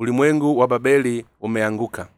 ulimwengu wa babeli umeanguka.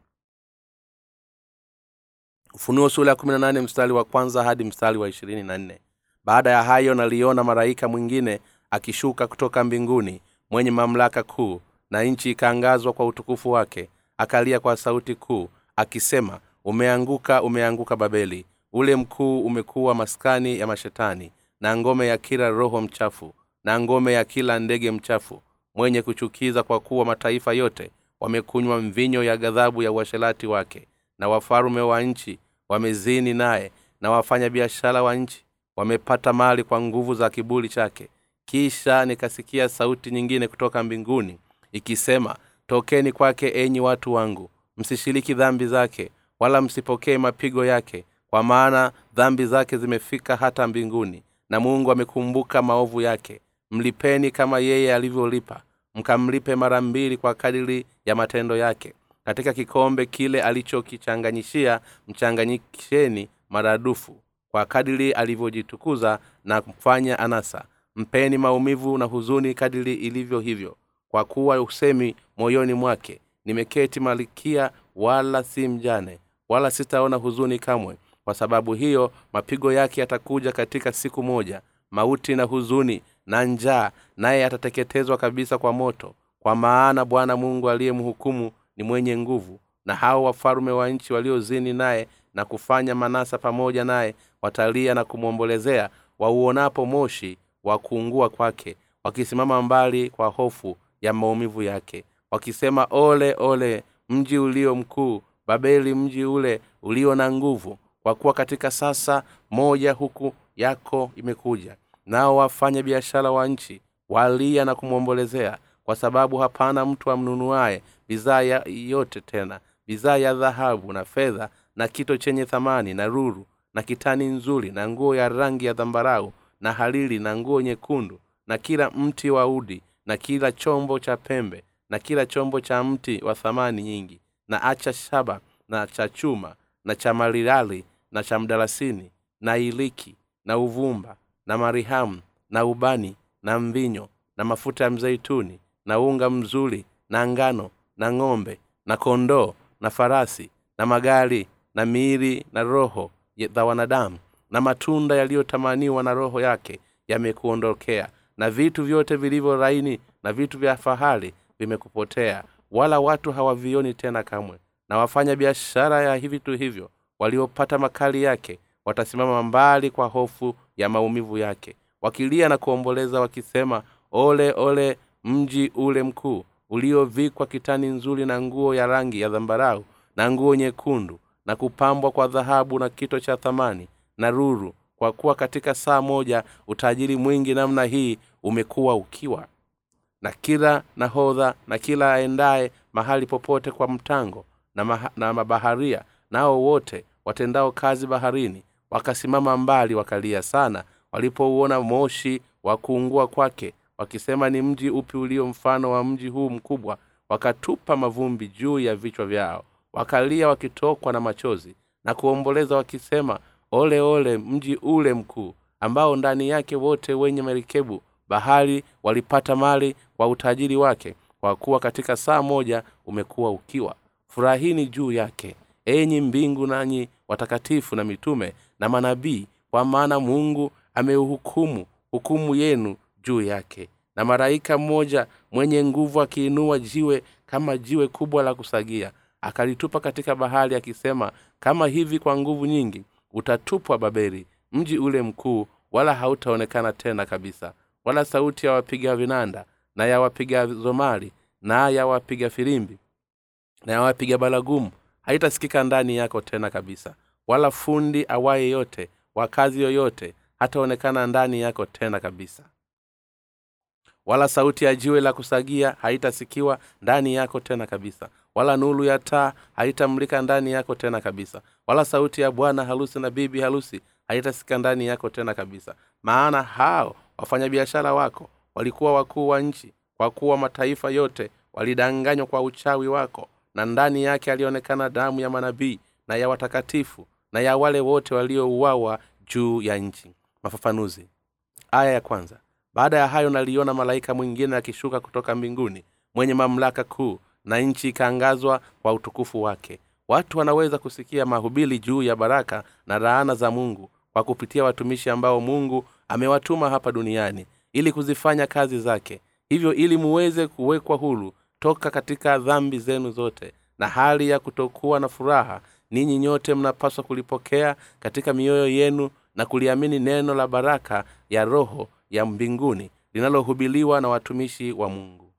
Ufunuo sura ya kumi na nane mstari wa kwanza hadi mstari wa ishirini na nne. Baada ya hayo naliona malaika mwingine akishuka kutoka mbinguni mwenye mamlaka kuu na nchi ikaangazwa kwa utukufu wake akalia kwa sauti kuu akisema umeanguka umeanguka babeli. Ule mkuu umekuwa maskani ya mashetani na ngome ya kila roho mchafu na ngome ya kila ndege mchafu mwenye kuchukiza kwa kuwa mataifa yote wamekunywa mvinyo ya ghadhabu ya uasherati wake na wafalume wa nchi wamezini naye na wafanya biashara wa nchi wamepata mali kwa nguvu za kibuli chake. Kisha nikasikia sauti nyingine kutoka mbinguni ikisema tokeni kwake enyi watu wangu msishiriki dhambi zake wala msipokee mapigo yake kwa maana dhambi zake zimefika hata mbinguni na mungu amekumbuka maovu yake mlipeni kama yeye alivyolipa mkamlipe mara mbili kwa kadiri ya matendo yake. Katika kikombe kile alichokichanganyishia mchanganyisheni maradufu kwa kadiri alivyojitukuza na kufanya anasa. Mpeni maumivu na huzuni kadiri ilivyo hivyo kwa kuwa usemi moyoni mwake nimeketi malikia wala si mjane wala sitaona huzuni kamwe. Kwa sababu hiyo mapigo yake yatakuja katika siku moja mauti na huzuni na njaa naye atateketezwa kabisa kwa moto. Kwa maana bwana mungu aliyemhukumu ni mwenye nguvu na hao wafalume wa nchi waliozini naye na kufanya manasa pamoja naye watalia na kumwombolezea wauonapo moshi wa kuungua kwake wakisimama mbali kwa hofu ya maumivu yake wakisema ole ole mji ulio mkuu babeli mji ule ulio na nguvu kwa kuwa katika sasa moja huku yako imekuja nao wafanya biashara wa nchi walia na kumwombolezea kwa sababu hapana mtu amnunuaye bidhaa yote tena bidhaa ya dhahabu na fedha na kito chenye thamani na ruru na kitani nzuri na nguo ya rangi ya dhambarau na halili na nguo nyekundu na kila mti wa udi na kila chombo cha pembe na kila chombo cha mti wa thamani nyingi na acha shaba na cha chuma na cha marirali na cha mdalasini na iliki na uvumba na marihamu na ubani na mvinyo na mafuta ya mzeituni na unga mzuri na ngano na ng'ombe na kondoo na farasi na magari na miili na roho za wanadamu. Na matunda yaliyotamaniwa na roho yake yamekuondokea. Na vitu vyote vilivyo laini na vitu vya fahari vimekupotea. Wala watu hawavioni tena kamwe. Na wafanya biashara ya vitu hivyo waliopata makali yake watasimama mbali kwa hofu ya maumivu yake. Wakilia na kuomboleza wakisema ole ole mji ule mkuu uliovikwa kitani nzuri na nguo ya rangi ya dhambarau na nguo nyekundu na kupambwa kwa dhahabu na kito cha thamani na ruru kwa kuwa katika saa moja utajiri mwingi namna hii umekuwa ukiwa. Na kila nahodha na kila aendaye mahali popote kwa mtango na, maha, na mabaharia nao wote watendao kazi baharini wakasimama mbali wakalia sana walipouona moshi wa kuungua kwake wakisema ni mji upi ulio mfano wa mji huu mkubwa? Wakatupa mavumbi juu ya vichwa vyao wakalia wakitokwa na machozi na kuomboleza wakisema ole ole mji ule mkuu ambao ndani yake wote wenye merikebu bahari walipata mali kwa utajiri wake kwa kuwa katika saa moja umekuwa ukiwa. Furahini juu yake enyi mbingu nanyi watakatifu na mitume na manabii kwa maana mungu ameuhukumu hukumu yenu juu yake. Na malaika mmoja mwenye nguvu akiinua jiwe kama jiwe kubwa la kusagia akalitupa katika bahari akisema kama hivi kwa nguvu nyingi utatupwa babeli mji ule mkuu wala hautaonekana tena kabisa wala sauti ya wapiga vinanda na ya wapiga zomari na ya wapiga filimbi na ya wapiga balagumu haitasikika ndani yako tena kabisa wala fundi awaye yote wa kazi yoyote hataonekana ndani yako tena kabisa. Wala sauti ya jiwe la kusagia haitasikiwa ndani yako tena kabisa. Wala nuru ya taa haitamlika ndani yako tena kabisa. Wala sauti ya bwana harusi na bibi harusi haitasika ndani yako tena kabisa. Maana hao wafanyabiashara wako walikuwa wakuu wa nchi kwa kuwa mataifa yote walidanganywa kwa uchawi wako na ndani yake alionekana damu ya manabii na ya watakatifu na ya wale wote waliouawa juu ya nchi. Mafafanuzi. Aya ya kwanza. Baada ya hayo naliona malaika mwingine akishuka kutoka mbinguni mwenye mamlaka kuu na nchi ikaangazwa kwa utukufu wake. Watu wanaweza kusikia mahubili juu ya baraka na raana za mungu kwa kupitia watumishi ambao mungu amewatuma hapa duniani ili kuzifanya kazi zake. Hivyo ili muweze kuwekwa hulu toka katika dhambi zenu zote na hali ya kutokuwa na furaha ninyi nyote mnapaswa kulipokea katika mioyo yenu na kuliamini neno la baraka ya roho ya mbinguni linalohubiliwa na watumishi wa mungu.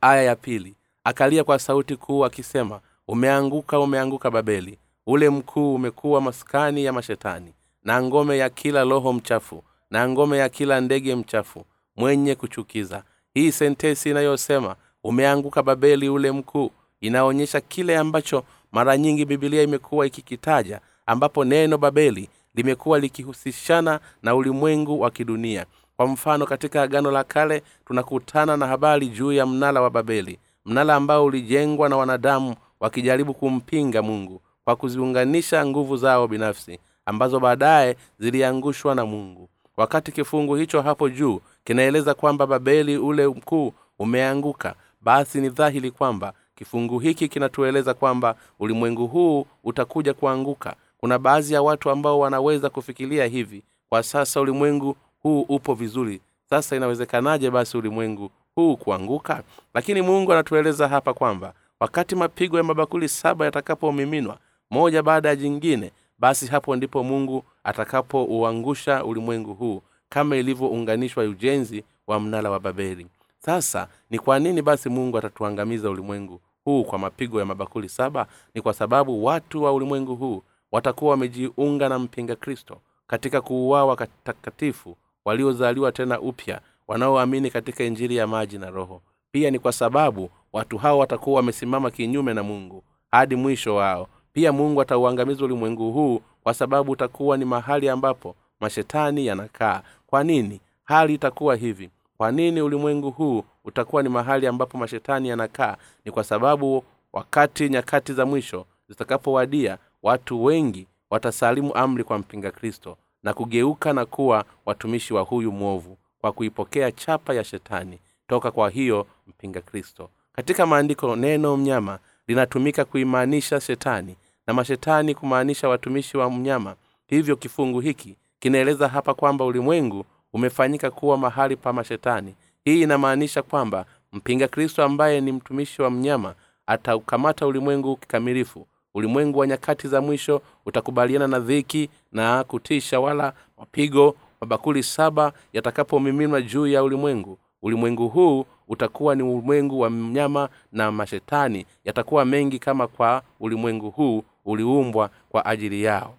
Aya ya pili. Akalia kwa sauti kuu akisema umeanguka umeanguka babeli. Ule mkuu umekuwa maskani ya mashetani na ngome ya kila roho mchafu na ngome ya kila ndege mchafu mwenye kuchukiza. Hii sentesi inayosema umeanguka babeli ule mkuu inaonyesha kile ambacho mara nyingi bibilia imekuwa ikikitaja ambapo neno babeli limekuwa likihusishana na ulimwengu wa kidunia. Kwa mfano katika agano la kale tunakutana na habari juu ya mnala wa babeli mnala ambao ulijengwa na wanadamu wakijaribu kumpinga mungu kwa kuziunganisha nguvu zao binafsi ambazo baadaye ziliangushwa na mungu. Wakati kifungu hicho hapo juu kinaeleza kwamba babeli ule mkuu umeanguka basi ni dhahiri kwamba kifungu hiki kinatueleza kwamba ulimwengu huu utakuja kuanguka. Kuna baadhi ya watu ambao wanaweza kufikiria hivi kwa sasa ulimwengu huu upo vizuri. Sasa inawezekanaje basi ulimwengu huu kuanguka? Lakini mungu anatueleza hapa kwamba wakati mapigo ya mabakuli saba yatakapomiminwa moja baada ya jingine basi hapo ndipo mungu atakapouangusha ulimwengu huu kama ilivyounganishwa ujenzi wa mnala wa babeli sasa ni kwa nini basi mungu atatuangamiza ulimwengu huu kwa mapigo ya mabakuli saba? Ni kwa sababu watu wa ulimwengu huu watakuwa wamejiunga na mpinga kristo katika kuuawa katakatifu waliozaliwa tena upya wanaoamini katika injili ya maji na roho. Pia ni kwa sababu watu hao watakuwa wamesimama kinyume na mungu hadi mwisho wao. Pia mungu atauangamiza ulimwengu huu kwa sababu utakuwa ni mahali ambapo mashetani yanakaa. Kwa nini? Hali itakuwa hivi kwa nini ulimwengu huu utakuwa ni mahali ambapo mashetani yanakaa? Ni kwa sababu wakati nyakati za mwisho zitakapowadia watu wengi watasalimu amri kwa mpinga kristo na kugeuka na kuwa watumishi wa huyu mwovu kwa kuipokea chapa ya shetani toka kwa hiyo mpinga kristo. Katika maandiko neno mnyama linatumika kuimaanisha shetani na mashetani kumaanisha watumishi wa mnyama. Hivyo kifungu hiki kinaeleza hapa kwamba ulimwengu umefanyika kuwa mahali pa mashetani. Hii inamaanisha kwamba mpinga kristo ambaye ni mtumishi wa mnyama ataukamata ulimwengu kikamilifu. Ulimwengu wa nyakati za mwisho utakubaliana na dhiki na kutisha wala mapigo mabakuli saba yatakapomiminwa juu ya ulimwengu. Ulimwengu huu utakuwa ni ulimwengu wa mnyama na mashetani. Yatakuwa mengi kama kwa ulimwengu huu uliumbwa kwa ajili yao.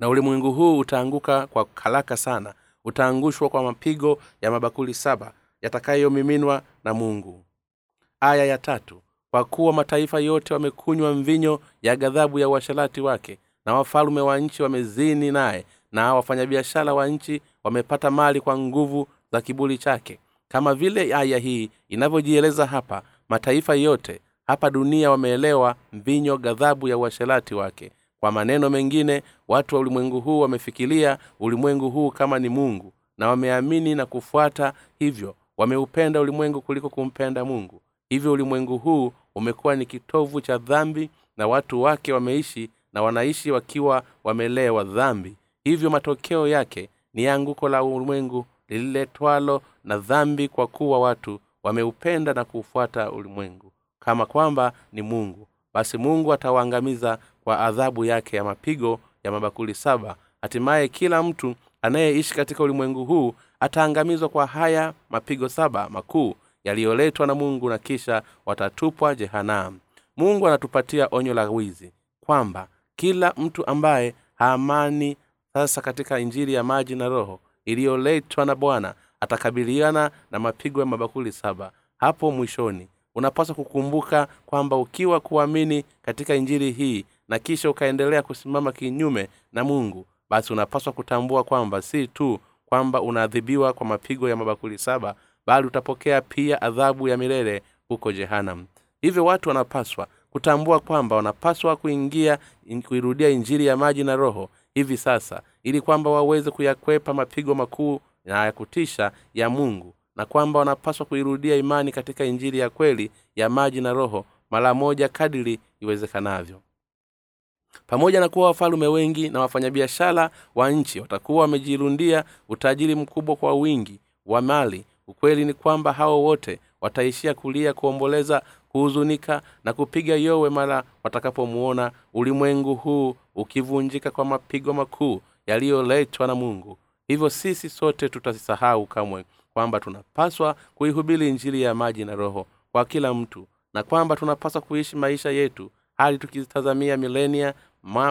Na ulimwengu huu utaanguka kwa haraka sana utaangushwa kwa mapigo ya mabakuli saba yatakayomiminwa na mungu. Aya ya tatu kwa kuwa mataifa yote wamekunywa mvinyo ya ghadhabu ya uasharati wake na wafalume wa nchi wamezini naye na wafanyabiashara wa nchi wamepata mali kwa nguvu za kibuli chake. Kama vile aya hii inavyojieleza hapa mataifa yote hapa dunia wameelewa mvinyo ghadhabu ya uasherati wake kwa maneno mengine watu wa ulimwengu huu wamefikiria ulimwengu huu kama ni mungu na wameamini na kufuata hivyo. Wameupenda ulimwengu kuliko kumpenda mungu. Hivyo ulimwengu huu umekuwa ni kitovu cha dhambi na watu wake wameishi na wanaishi wakiwa wamelewa dhambi. Hivyo matokeo yake ni anguko la ulimwengu lililetwalo na dhambi kwa kuwa watu wameupenda na kuufuata ulimwengu kama kwamba ni mungu basi mungu atawaangamiza kwa adhabu yake ya mapigo ya mabakuli saba. Hatimaye kila mtu anayeishi katika ulimwengu huu ataangamizwa kwa haya mapigo saba makuu yaliyoletwa na mungu na kisha watatupwa jehanamu. Mungu anatupatia onyo la wizi kwamba kila mtu ambaye haamani sasa katika injili ya maji na roho iliyoletwa na bwana atakabiliana na mapigo ya mabakuli saba hapo mwishoni unapaswa kukumbuka kwamba ukiwa kuamini katika injili hii na kisha ukaendelea kusimama kinyume na mungu basi unapaswa kutambua kwamba si tu kwamba unaadhibiwa kwa mapigo ya mabakuli saba bali utapokea pia adhabu ya milele huko jehanam. Hivyo watu wanapaswa kutambua kwamba wanapaswa kuingia kuirudia injili ya maji na roho hivi sasa ili kwamba waweze kuyakwepa mapigo makuu na ya kutisha ya mungu na kwamba wanapaswa kuirudia imani katika injili ya kweli ya maji na roho mara moja kadiri iwezekanavyo. Pamoja na kuwa wafalume wengi na wafanyabiashara wa nchi watakuwa wamejirundia utajiri mkubwa kwa wingi wa mali ukweli ni kwamba hao wote wataishia kulia kuomboleza kuhuzunika na kupiga yowe mara watakapomuona ulimwengu huu ukivunjika kwa mapigo makuu yaliyoletwa na mungu. Hivyo sisi sote tutasisahau kamwe kwamba tunapaswa kuihubiri injili ya maji na roho kwa kila mtu na kwamba tunapaswa kuishi maisha yetu hadi tukitazamia milenia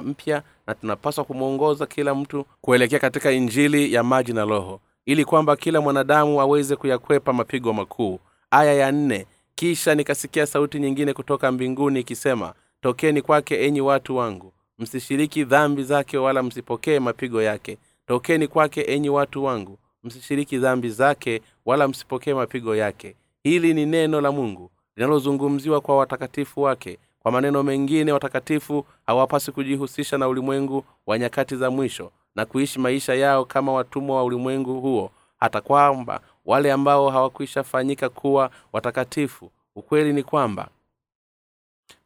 mpya na tunapaswa kumwongoza kila mtu kuelekea katika injili ya maji na roho ili kwamba kila mwanadamu aweze kuyakwepa mapigo makuu. Aya ya nne kisha nikasikia sauti nyingine kutoka mbinguni ikisema tokeni kwake enyi watu wangu msishiriki dhambi zake wala msipokee mapigo yake. Tokeni kwake enyi watu wangu msishiriki dhambi zake wala msipokee mapigo yake. Hili ni neno la mungu linalozungumziwa kwa watakatifu wake. Kwa maneno mengine watakatifu hawapasi kujihusisha na ulimwengu wa nyakati za mwisho na kuishi maisha yao kama watumwa wa ulimwengu huo hata kwamba wale ambao hawakuishafanyika kuwa watakatifu. Ukweli ni kwamba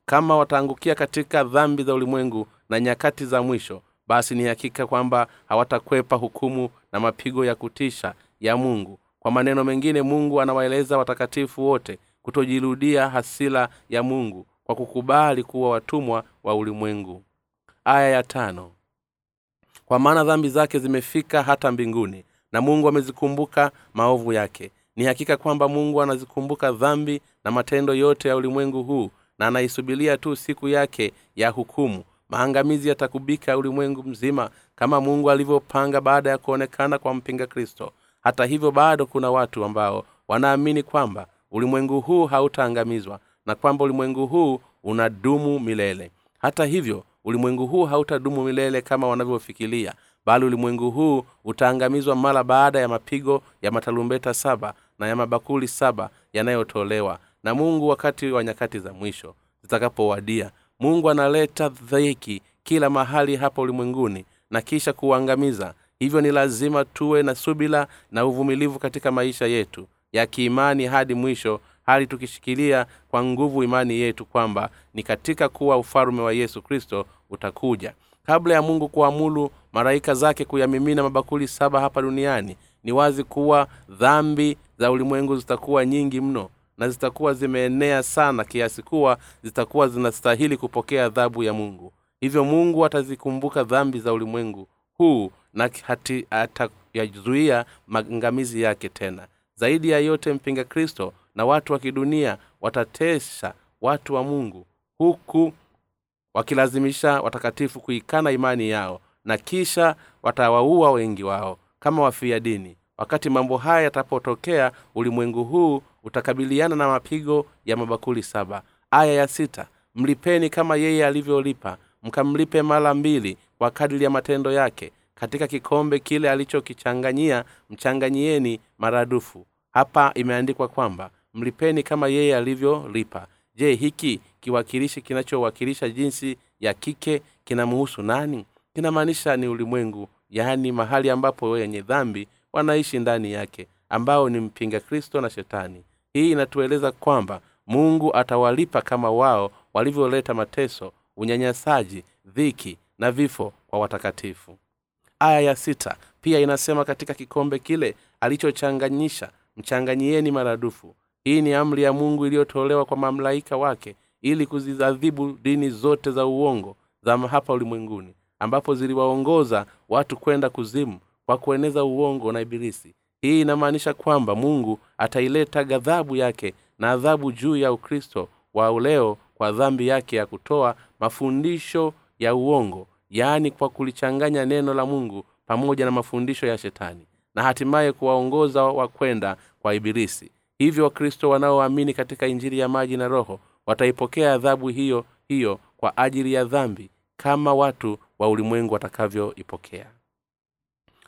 kama wataangukia katika dhambi za ulimwengu na nyakati za mwisho basi ni hakika kwamba hawatakwepa hukumu na mapigo ya kutisha ya mungu. Kwa maneno mengine mungu anawaeleza watakatifu wote kutojirudia hasila ya mungu kwa kukubali kuwa watumwa wa ulimwengu. Aya ya tano. Kwa maana dhambi zake zimefika hata mbinguni na mungu amezikumbuka maovu yake. Ni hakika kwamba mungu anazikumbuka dhambi na matendo yote ya ulimwengu huu na anaisubilia tu siku yake ya hukumu maangamizi yatakubika ulimwengu mzima kama mungu alivyopanga baada ya kuonekana kwa mpinga kristo. Hata hivyo bado kuna watu ambao wanaamini kwamba ulimwengu huu hautaangamizwa na kwamba ulimwengu huu unadumu milele. Hata hivyo ulimwengu huu hautadumu milele kama wanavyofikiria bali ulimwengu huu utaangamizwa mara baada ya mapigo ya matalumbeta saba na ya mabakuli saba yanayotolewa na mungu wakati wa nyakati za mwisho zitakapowadia mungu analeta dhiki kila mahali hapa ulimwenguni na kisha kuuangamiza hivyo ni lazima tuwe na subila na uvumilivu katika maisha yetu ya kiimani hadi mwisho hali tukishikilia kwa nguvu imani yetu kwamba ni katika kuwa ufalume wa yesu kristo utakuja. Kabla ya mungu kuamulu malaika zake kuyamimina mabakuli saba hapa duniani ni wazi kuwa dhambi za ulimwengu zitakuwa nyingi mno na zitakuwa zimeenea sana kiasi kuwa zitakuwa zinastahili kupokea adhabu ya mungu. Hivyo mungu atazikumbuka dhambi za ulimwengu huu na atayazuia maangamizi yake tena. Zaidi ya yote mpinga kristo na watu wa kidunia watatesha watu wa mungu huku wakilazimisha watakatifu kuikana imani yao na kisha watawaua wengi wao kama wafia dini. Wakati mambo haya yatapotokea ulimwengu huu utakabiliana na mapigo ya mabakuli saba. Aya ya sita mlipeni kama yeye alivyolipa mkamlipe mara mbili kwa kadiri ya matendo yake katika kikombe kile alichokichanganyia mchanganyieni maradufu. Hapa imeandikwa kwamba mlipeni kama yeye alivyolipa. Je hiki kiwakilishi kinachowakilisha jinsi ya kike kinamhusu nani? Kinamaanisha ni ulimwengu yaani mahali ambapo wenye dhambi wanaishi ndani yake ambao ni mpinga kristo na shetani hii inatueleza kwamba mungu atawalipa kama wao walivyoleta mateso unyanyasaji dhiki na vifo kwa watakatifu. Aya ya sita pia inasema katika kikombe kile alichochanganyisha mchanganyieni maradufu. Hii ni amri ya mungu iliyotolewa kwa mamlaika wake ili kuzidhadhibu dini zote za uongo za hapa ulimwenguni ambapo ziliwaongoza watu kwenda kuzimu kwa kueneza uongo na ibilisi hii inamaanisha kwamba mungu ataileta ghadhabu yake na adhabu juu ya ukristo wa uleo kwa dhambi yake ya kutoa mafundisho ya uongo yaani kwa kulichanganya neno la mungu pamoja na mafundisho ya shetani na hatimaye kuwaongoza wakwenda kwa ibilisi. Hivyo wakristo wanaoamini katika injili ya maji na roho wataipokea adhabu hiyo hiyo kwa ajili ya dhambi kama watu wa ulimwengu watakavyoipokea.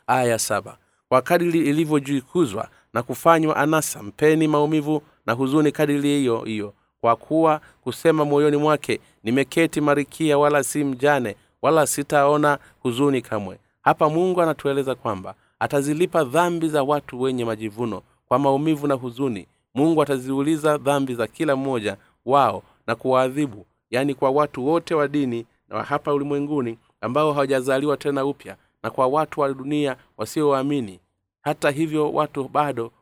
Aya saba kwa kadiri ilivyojikuzwa na kufanywa anasa mpeni maumivu na huzuni kadiri hiyo hiyo. Kwa kuwa kusema moyoni mwake nimeketi marikia wala si mjane wala sitaona huzuni kamwe. Hapa mungu anatueleza kwamba atazilipa dhambi za watu wenye majivuno kwa maumivu na huzuni. Mungu ataziuliza dhambi za kila mmoja wao na kuwaadhibu yaani kwa watu wote wa dini na hapa ulimwenguni ambao hawajazaliwa tena upya na kwa watu wa dunia wasioamini hata hivyo watu bado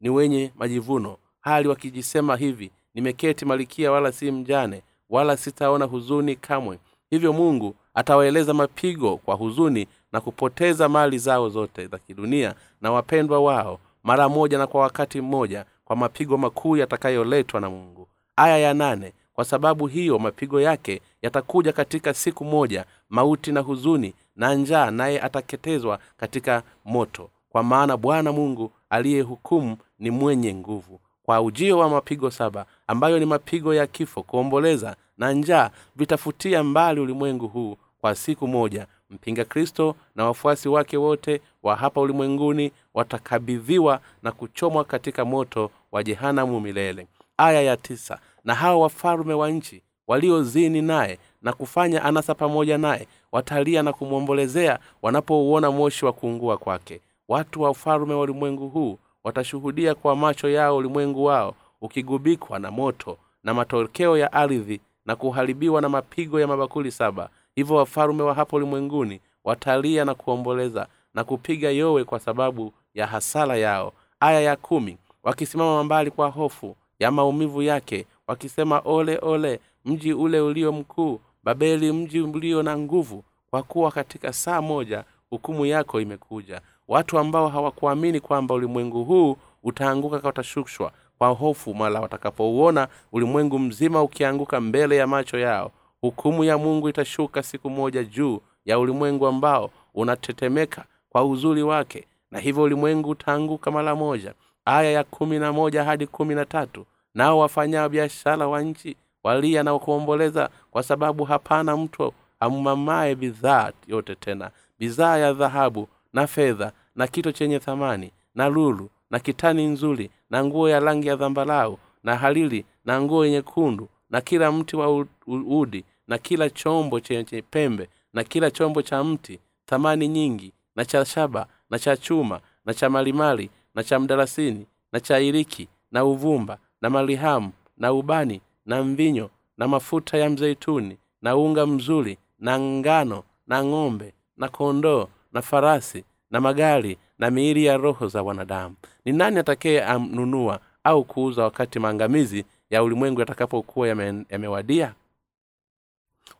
ni wenye majivuno. Hali wakijisema hivi nimeketi malikia wala si mjane wala sitaona huzuni kamwe. Hivyo mungu atawaeleza mapigo kwa huzuni na kupoteza mali zao zote za kidunia na wapendwa wao mara moja na kwa wakati mmoja kwa mapigo makuu yatakayoletwa na mungu. Aya ya nane kwa sababu hiyo mapigo yake yatakuja katika siku moja mauti na huzuni na njaa naye ataketezwa katika moto. Kwa maana bwana mungu aliyehukumu ni mwenye nguvu. Kwa ujio wa mapigo saba ambayo ni mapigo ya kifo kuomboleza na njaa vitafutia mbali ulimwengu huu kwa siku moja. Mpinga kristo na wafuasi wake wote wa hapa ulimwenguni watakabidhiwa na kuchomwa katika moto wa jehanamu milele. Aya ya tisa na hawa wafalume wa nchi waliozini naye na kufanya anasa pamoja naye watalia na kumwombolezea wanapouona moshi wa kuungua kwake. Watu wa ufalume wa ulimwengu huu watashuhudia kwa macho yao ulimwengu wao ukigubikwa na moto na matokeo ya ardhi na kuharibiwa na mapigo ya mabakuli saba. Hivyo wafalume wa hapo ulimwenguni watalia na kuomboleza na kupiga yowe kwa sababu ya hasara yao. Aya ya kumi wakisimama mbali kwa hofu ya maumivu yake wakisema ole ole mji ule ulio mkuu babeli mji ulio na nguvu kwa kuwa katika saa moja hukumu yako imekuja. Watu ambao hawakuamini kwamba ulimwengu huu utaanguka watashushwa kwa hofu mala watakapouona ulimwengu mzima ukianguka mbele ya macho yao hukumu ya mungu itashuka siku moja juu ya ulimwengu ambao unatetemeka kwa uzuri wake na hivyo ulimwengu utaanguka mara moja. Aya ya kumi na moja hadi kumi na tatu nao wafanyao biashara wa nchi walia na kuomboleza kwa sababu hapana mtu amamaye bidhaa yote tena. Bidhaa ya dhahabu na fedha na kito chenye thamani na lulu na kitani nzuri na nguo ya rangi ya dhambalau na halili na nguo nyekundu na kila mti wa udi na kila chombo chenye pembe na kila chombo cha mti thamani nyingi na cha shaba na cha chuma na cha malimali na cha mdarasini na cha iriki na uvumba na malihamu na ubani na mvinyo na mafuta ya mzeituni na unga mzuri na ngano na ng'ombe na kondoo na farasi na magari na miili ya roho za wanadamu. Ni nani atakaye amnunua au kuuza wakati maangamizi ya ulimwengu yatakapokuwa yame, yamewadia?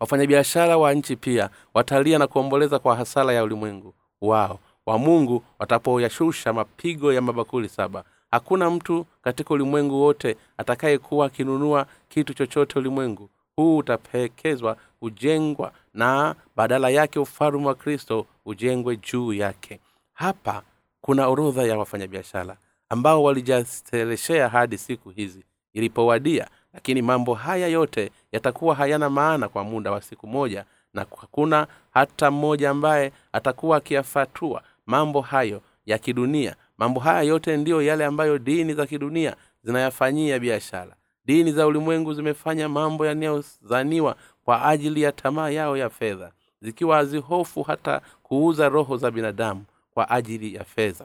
Wafanyabiashara wa nchi pia watalia na kuomboleza kwa hasara ya ulimwengu wao. Wa mungu watapoyashusha mapigo ya mabakuli saba hakuna mtu katika ulimwengu wote atakayekuwa akinunua kitu chochote ulimwengu. Huu utapekezwa hujengwa na badala yake ufalume wa kristo ujengwe juu yake. Hapa kuna orodha ya wafanyabiashara ambao walijasteleshea hadi siku hizi ilipowadia lakini mambo haya yote yatakuwa hayana maana kwa muda wa siku moja na hakuna hata mmoja ambaye atakuwa akiyafatua. Mambo hayo ya kidunia mambo haya yote ndiyo yale ambayo dini za kidunia zinayafanyia biashara. Dini za ulimwengu zimefanya mambo yanayozaniwa kwa ajili ya tamaa yao ya fedha zikiwa hazihofu hata kuuza roho za binadamu kwa ajili ya fedha.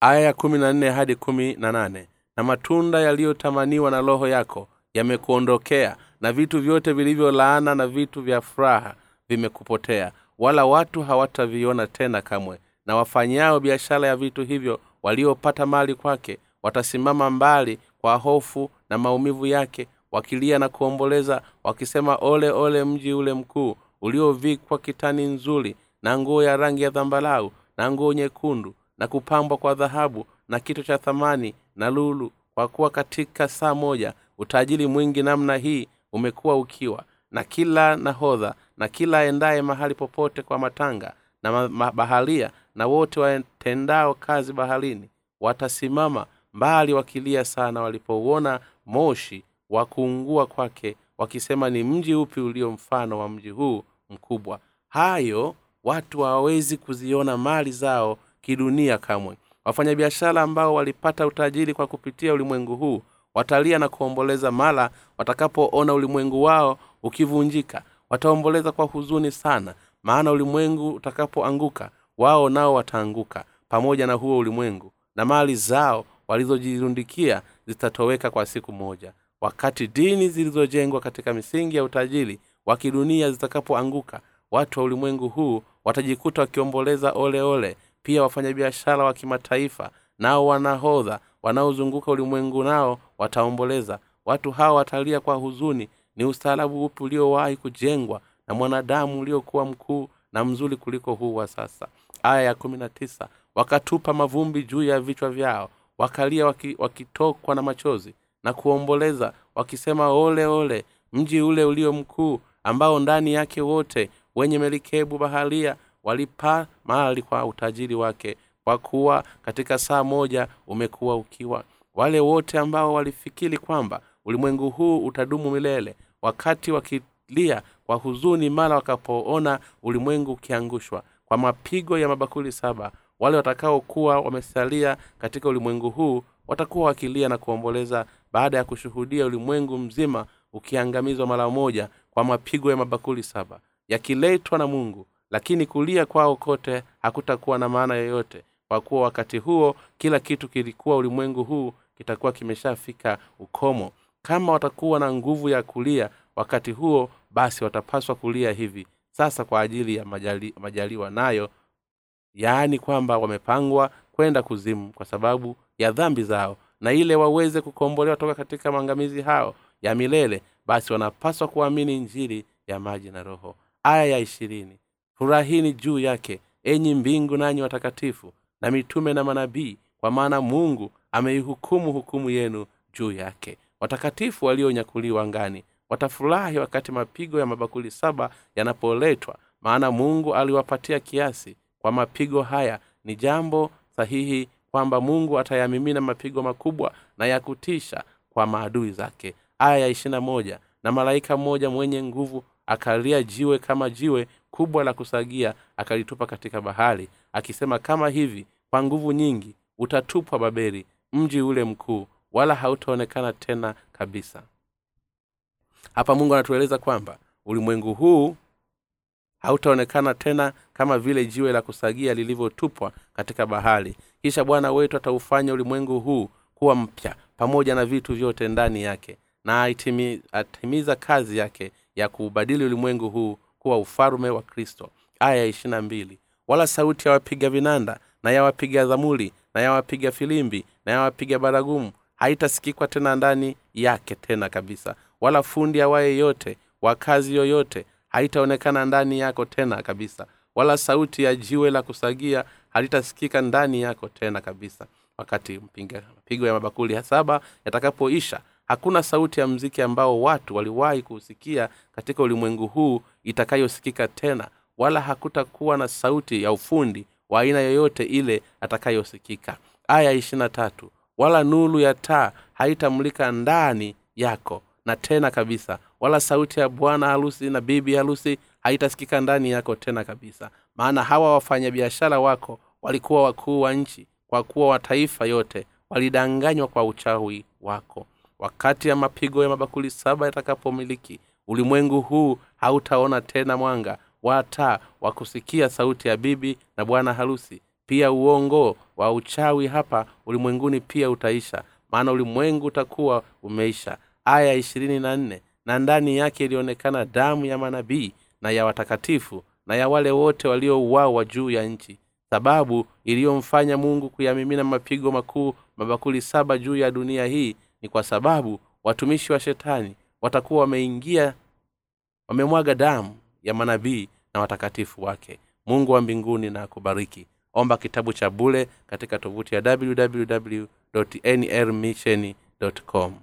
Aya ya hadi kumi na nane. Na matunda yaliyotamaniwa na roho yako yamekuondokea na vitu vyote vilivyolaana na vitu vya furaha vimekupotea. Wala watu hawataviona tena kamwe na wafanyao biashara ya vitu hivyo waliopata mali kwake watasimama mbali kwa hofu na maumivu yake wakilia na kuomboleza wakisema ole ole mji ule mkuu uliovikwa kitani nzuri na nguo ya rangi ya dhambalau na nguo nyekundu na kupambwa kwa dhahabu na kito cha thamani na lulu. Kwa kuwa katika saa moja utajiri mwingi namna hii umekuwa ukiwa na kila nahodha na kila aendaye mahali popote kwa matanga na mabaharia na wote watendao kazi baharini watasimama mbali wakilia sana walipouona moshi wa kuungua kwake wakisema ni mji upi ulio mfano wa mji huu mkubwa? Hayo watu hawawezi kuziona mali zao kidunia kamwe. Wafanyabiashara ambao walipata utajiri kwa kupitia ulimwengu huu watalia na kuomboleza mara watakapoona ulimwengu wao ukivunjika. Wataomboleza kwa huzuni sana maana ulimwengu utakapoanguka wao nao wataanguka pamoja na huo ulimwengu na mali zao walizojirundikia zitatoweka kwa siku moja. Wakati dini zilizojengwa katika misingi ya utajiri wa kidunia zitakapoanguka watu wa ulimwengu huu watajikuta wakiomboleza ole ole pia wafanyabiashara wa kimataifa nao wanahodha wanaozunguka ulimwengu nao wataomboleza. Watu hawa watalia kwa huzuni ni ustaarabu upi uliowahi kujengwa na mwanadamu uliokuwa mkuu na mzuri kuliko huu wa sasa aya ya kumi na tisa wakatupa mavumbi juu ya vichwa vyao wakalia waki, wakitokwa na machozi na kuomboleza wakisema ole ole mji ule ulio mkuu ambao ndani yake wote wenye melikebu baharia walipaa mali kwa utajiri wake kwa kuwa katika saa moja umekuwa ukiwa. Wale wote ambao walifikiri kwamba ulimwengu huu utadumu milele wakati wakilia kwa huzuni mara wakapoona ulimwengu ukiangushwa kwa mapigo ya mabakuli saba. Wale watakaokuwa wamesalia katika ulimwengu huu watakuwa wakilia na kuomboleza baada ya kushuhudia ulimwengu mzima ukiangamizwa mara moja kwa mapigo ya mabakuli saba yakiletwa na mungu. Lakini kulia kwao kote hakutakuwa na maana yoyote kwa kuwa wakati huo kila kitu kilikuwa ulimwengu huu kitakuwa kimeshafika ukomo. Kama watakuwa na nguvu ya kulia wakati huo basi watapaswa kulia hivi sasa kwa ajili ya majali, majaliwa nayo yaani kwamba wamepangwa kwenda kuzimu kwa sababu ya dhambi zao. Na ile waweze kukombolewa toka katika maangamizi hao ya milele basi wanapaswa kuamini njiri ya maji na roho. Aya ya ishirini furahini juu yake enyi mbingu nanyi watakatifu na mitume na manabii kwa maana mungu ameihukumu hukumu yenu juu yake. Watakatifu walionyakuliwa ngani watafurahi wakati mapigo ya mabakuli saba yanapoletwa maana mungu aliwapatia kiasi kwa mapigo haya. Ni jambo sahihi kwamba mungu atayamimina mapigo makubwa na ya kutisha kwa maadui zake. Aya ya ishirina moja na malaika mmoja mwenye nguvu akalia jiwe kama jiwe kubwa la kusagia akalitupa katika bahari akisema kama hivi kwa nguvu nyingi utatupwa babeli mji ule mkuu wala hautaonekana tena kabisa hapa mungu anatueleza kwamba ulimwengu huu hautaonekana tena kama vile jiwe la kusagia lilivyotupwa katika bahari. Kisha bwana wetu ataufanya ulimwengu huu kuwa mpya pamoja na vitu vyote ndani yake na atimiza kazi yake ya kuubadili ulimwengu huu kuwa ufalume wa kristo. Aya ya wala sauti ya wapiga vinanda na ya wapiga dhamuli na ya wapiga filimbi na ya wapiga baragumu haitasikikwa tena ndani yake tena kabisa wala fundi awaye yote wa kazi yoyote haitaonekana ndani yako tena kabisa. Wala sauti ya jiwe la kusagia halitasikika ndani yako tena kabisa. Wakati mapigo ya mabakuli ya saba yatakapoisha hakuna sauti ya mziki ambao watu waliwahi kuusikia katika ulimwengu huu itakayosikika tena wala hakutakuwa na sauti ya ufundi wa aina yoyote ile atakayosikika. Aya ishirina tatu wala nuru ya taa haitamulika ndani yako na tena kabisa. Wala sauti ya bwana harusi na bibi harusi haitasikika ndani yako tena kabisa. Maana hawa wafanyabiashara wako walikuwa wakuu wa nchi kwa kuwa wa taifa yote walidanganywa kwa uchawi wako. Wakati ya mapigo ya mabakuli saba yatakapomiliki ulimwengu huu hautaona tena mwanga wata wa kusikia sauti ya bibi na bwana harusi. Pia uongo wa uchawi hapa ulimwenguni pia utaisha. Maana ulimwengu utakuwa umeisha aya ishirini na ndani yake ilionekana damu ya manabii na ya watakatifu na ya wale wote waliouawa juu ya nchi. Sababu iliyomfanya mungu kuyamimina mapigo makuu mabakuli saba juu ya dunia hii ni kwa sababu watumishi wa shetani watakuwa wameingia wamemwaga damu ya manabii na watakatifu wake. Mungu wa mbinguni na akubariki. Omba kitabu cha bule katika tovuti ya www nrmission com